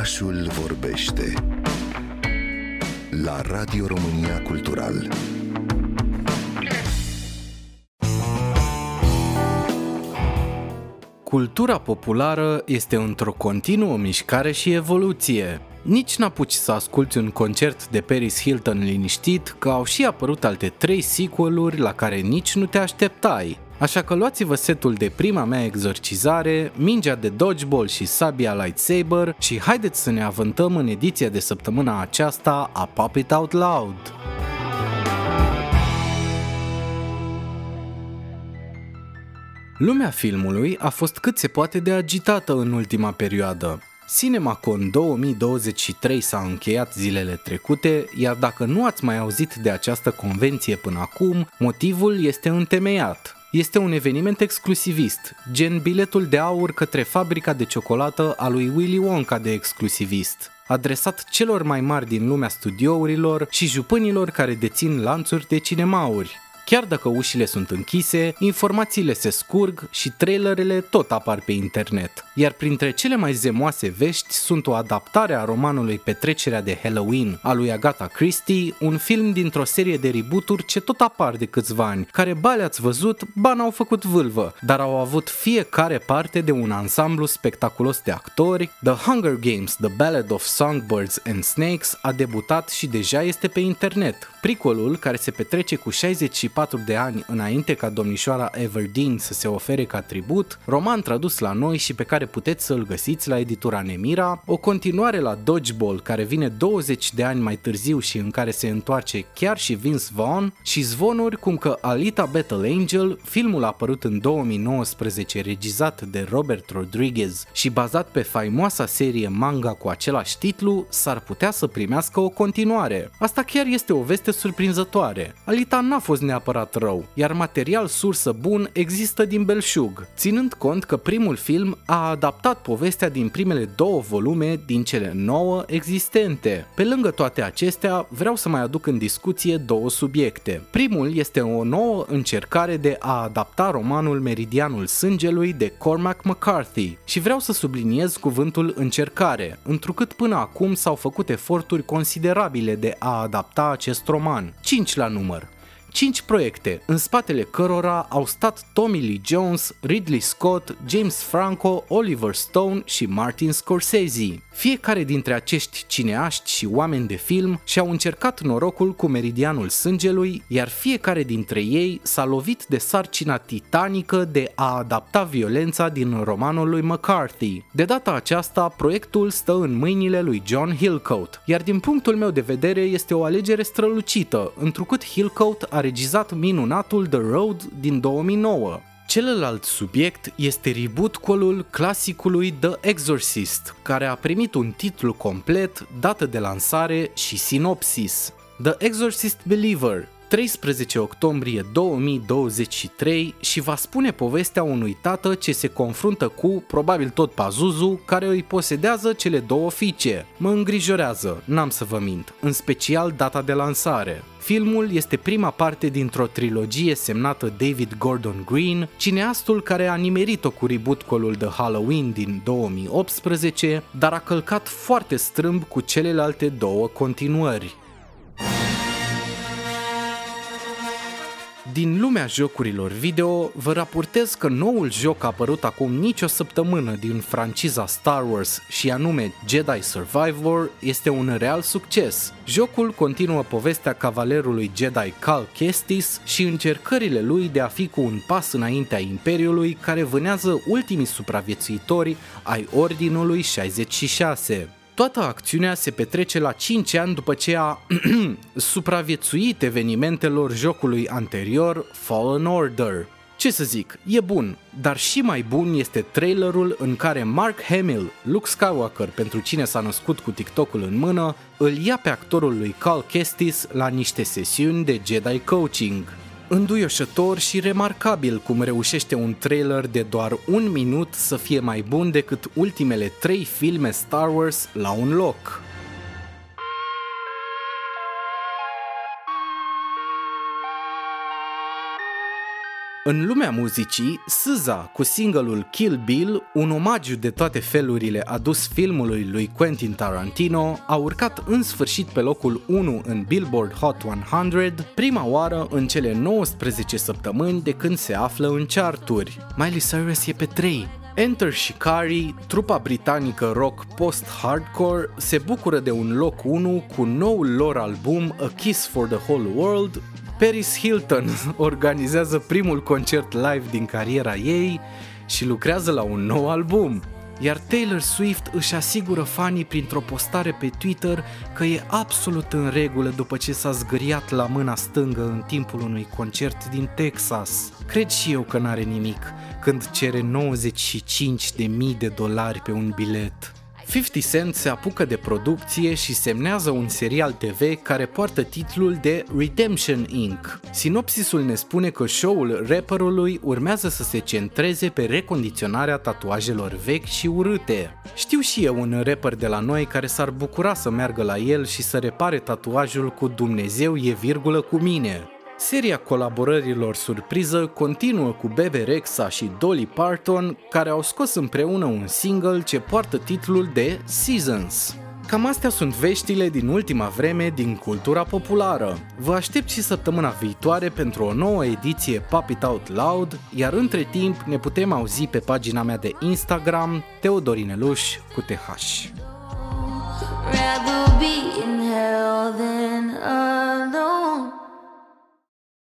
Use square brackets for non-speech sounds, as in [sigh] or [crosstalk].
Orașul vorbește la Radio România Cultural. Cultura populară este într-o continuă mișcare și evoluție. Nici n-apuci să asculti un concert de Paris Hilton liniștit, că au și apărut alte trei sequeluri la care nici nu te așteptai. Așa că luați-vă setul de prima mea exorcizare, mingea de dodgeball și sabia lightsaber și haideți să ne avântăm în ediția de săptămâna aceasta a Pop It Out Loud. Lumea filmului a fost cât se poate de agitată în ultima perioadă. CinemaCon 2023 s-a încheiat zilele trecute, iar dacă nu ați mai auzit de această convenție până acum, motivul este întemeiat. Este un eveniment exclusivist, gen biletul de aur către fabrica de ciocolată a lui Willy Wonka de exclusivist, adresat celor mai mari din lumea studiourilor și jupânilor care dețin lanțuri de cinemauri. Chiar dacă ușile sunt închise, informațiile se scurg și trailerele tot apar pe internet. Iar printre cele mai zemoase vești sunt o adaptare a romanului Petrecerea de Halloween a lui Agatha Christie, un film dintr-o serie de rebooturi ce tot apar de câțiva ani, care ba le-ați văzut, ba n-au făcut vâlvă, dar au avut fiecare parte de un ansamblu spectaculos de actori. The Hunger Games, The Ballad of Songbirds and Snakes a debutat și deja este pe internet. Pricolul, care se petrece cu 64 24 de ani înainte ca domnișoara Everdeen să se ofere ca tribut, roman tradus la noi și pe care puteți să-l găsiți la editura Nemira, o continuare la Dodgeball care vine 20 de ani mai târziu și în care se întoarce chiar și Vince Vaughn și zvonuri cum că Alita Battle Angel, filmul apărut în 2019 regizat de Robert Rodriguez și bazat pe faimoasa serie manga cu același titlu, s-ar putea să primească o continuare. Asta chiar este o veste surprinzătoare. Alita n-a fost neapărat neapărat rău, iar material sursă bun există din belșug, ținând cont că primul film a adaptat povestea din primele două volume din cele nouă existente. Pe lângă toate acestea, vreau să mai aduc în discuție două subiecte. Primul este o nouă încercare de a adapta romanul Meridianul Sângelui de Cormac McCarthy și vreau să subliniez cuvântul încercare, întrucât până acum s-au făcut eforturi considerabile de a adapta acest roman, 5 la număr, Cinci proiecte, în spatele cărora au stat Tommy Lee Jones, Ridley Scott, James Franco, Oliver Stone și Martin Scorsese. Fiecare dintre acești cineaști și oameni de film și-au încercat norocul cu meridianul sângelui, iar fiecare dintre ei s-a lovit de sarcina titanică de a adapta violența din romanul lui McCarthy. De data aceasta, proiectul stă în mâinile lui John Hillcoat, iar din punctul meu de vedere este o alegere strălucită, întrucât Hillcoat a regizat minunatul The Road din 2009. Celălalt subiect este reboot-colul clasicului The Exorcist, care a primit un titlu complet, dată de lansare și sinopsis. The Exorcist Believer, 13 octombrie 2023 și va spune povestea unui tată ce se confruntă cu, probabil tot Pazuzu, care îi posedează cele două fiice. Mă îngrijorează, n-am să vă mint, în special data de lansare. Filmul este prima parte dintr-o trilogie semnată David Gordon Green, cineastul care a nimerit-o cu reboot-colul de Halloween din 2018, dar a călcat foarte strâmb cu celelalte două continuări. Din lumea jocurilor video, vă raportez că noul joc apărut acum nicio săptămână din franciza Star Wars și anume Jedi Survivor este un real succes. Jocul continuă povestea cavalerului Jedi Cal Kestis și încercările lui de a fi cu un pas înaintea Imperiului care vânează ultimii supraviețuitori ai Ordinului 66. Toată acțiunea se petrece la 5 ani după ce a [clears throat] supraviețuit evenimentelor jocului anterior Fallen Order. Ce să zic, e bun, dar și mai bun este trailerul în care Mark Hamill, Luke Skywalker pentru cine s-a născut cu TikTok-ul în mână, îl ia pe actorul lui Cal Kestis la niște sesiuni de Jedi Coaching înduioșător și remarcabil cum reușește un trailer de doar un minut să fie mai bun decât ultimele trei filme Star Wars la un loc. În lumea muzicii, SZA cu singelul Kill Bill, un omagiu de toate felurile adus filmului lui Quentin Tarantino, a urcat în sfârșit pe locul 1 în Billboard Hot 100, prima oară în cele 19 săptămâni de când se află în charturi. Miley Cyrus e pe 3, Enter Shikari, trupa britanică rock post-hardcore, se bucură de un loc 1 cu noul lor album A Kiss for the Whole World, Paris Hilton [laughs] organizează primul concert live din cariera ei și lucrează la un nou album. Iar Taylor Swift își asigură fanii printr-o postare pe Twitter că e absolut în regulă după ce s-a zgâriat la mâna stângă în timpul unui concert din Texas. Cred și eu că n-are nimic când cere 95 de mii de dolari pe un bilet. 50 Cent se apucă de producție și semnează un serial TV care poartă titlul de Redemption Inc. Sinopsisul ne spune că show-ul rapperului urmează să se centreze pe recondiționarea tatuajelor vechi și urâte. Știu și eu un rapper de la noi care s-ar bucura să meargă la el și să repare tatuajul cu Dumnezeu e virgulă cu mine. Seria colaborărilor surpriză continuă cu Bebe Rexha și Dolly Parton, care au scos împreună un single ce poartă titlul de Seasons. Cam astea sunt veștile din ultima vreme din cultura populară. Vă aștept și săptămâna viitoare pentru o nouă ediție Pop It Out Loud, iar între timp ne putem auzi pe pagina mea de Instagram, Teodorineluș cu TH. Rather be in hell than alone.